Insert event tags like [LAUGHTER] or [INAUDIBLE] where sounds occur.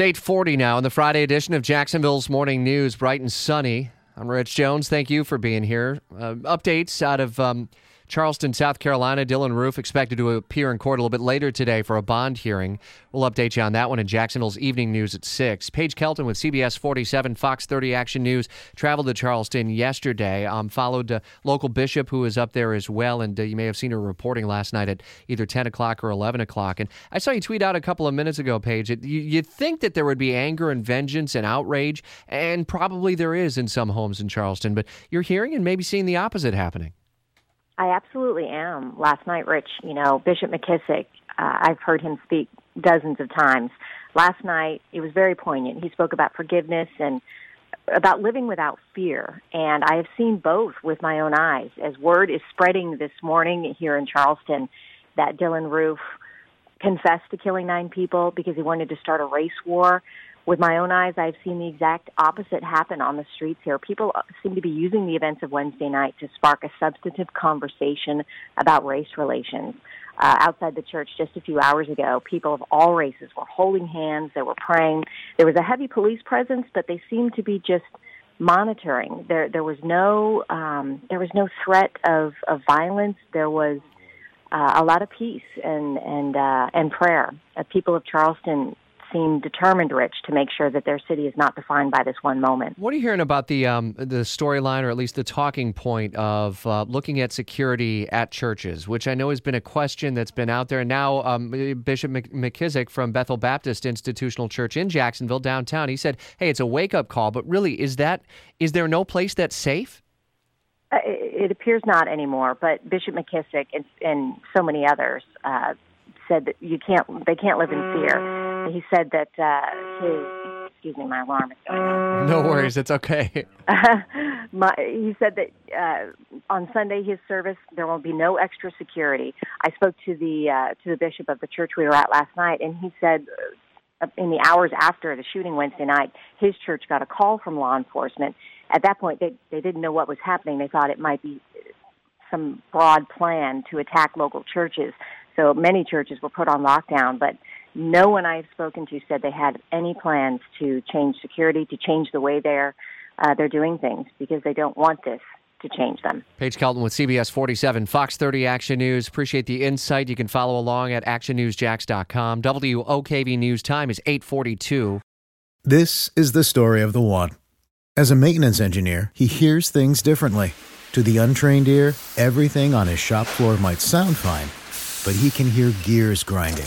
It's 840 now in the Friday edition of Jacksonville's Morning News, bright and sunny. I'm Rich Jones. Thank you for being here. Uh, updates out of um, Charleston, South Carolina. Dylann Roof expected to appear in court a little bit later today for a bond hearing. We'll update you on that one in Jacksonville's evening news at 6. Paige Kelton with CBS 47, Fox 30 Action News traveled to Charleston yesterday. Um, followed uh, local bishop who was up there as well. And uh, you may have seen her reporting last night at either 10 o'clock or 11 o'clock. And I saw you tweet out a couple of minutes ago, Paige. You, you'd think that there would be anger and vengeance and outrage, and probably there is in some homes in Charleston. But you're hearing and maybe seeing the opposite happening. I absolutely am. Last night, Rich, you know, Bishop McKissick, uh, I've heard him speak dozens of times. Last night, it was very poignant. He spoke about forgiveness and about living without fear. And I have seen both with my own eyes. As word is spreading this morning here in Charleston that Dylann Roof confessed to killing nine people because he wanted to start a race war with my own eyes, I've seen the exact opposite happen on the streets here. People seem to be using the events of Wednesday night to spark a substantive conversation about race relations. Uh, outside the church just a few hours ago, people of all races were holding hands, they were praying. There was a heavy police presence, but they seemed to be just monitoring. There, there was no, um, there was no threat of, of violence. There was uh, a lot of peace and and uh, and prayer. Uh, people of Charleston seem determined, Rich, to make sure that their city is not defined by this one moment. What are you hearing about the um, the storyline, or at least the talking point of uh, looking at security at churches, which I know has been a question that's been out there. And now um, Bishop McKissick from Bethel Baptist Institutional Church in Jacksonville downtown, he said, "Hey, it's a wake up call, but really, is that is there no place that's safe?" Uh, it appears not anymore, but Bishop McKissick and, and so many others uh, said that you can't, they can't live in fear he said that uh, his excuse me, my alarm is going off. No worries, it's okay. [LAUGHS] my, he said that uh, on Sunday his service there will be no extra security. I spoke to the uh, to the bishop of the church we were at last night, and he said uh, in the hours after the shooting Wednesday night, his church got a call from law enforcement. At that point, they they didn't know what was happening. They thought it might be some broad plan to attack local churches. So many churches were put on lockdown, but no one I've spoken to said they had any plans to change security, to change the way they're uh, they're doing things because they don't want this to change them. Paige Kelton with CBS 47, Fox 30 Action News. Appreciate the insight. You can follow along at actionnewsjax.com. WOKV News time is 842. This is the story of the one. As a maintenance engineer, he hears things differently. To the untrained ear, everything on his shop floor might sound fine, but he can hear gears grinding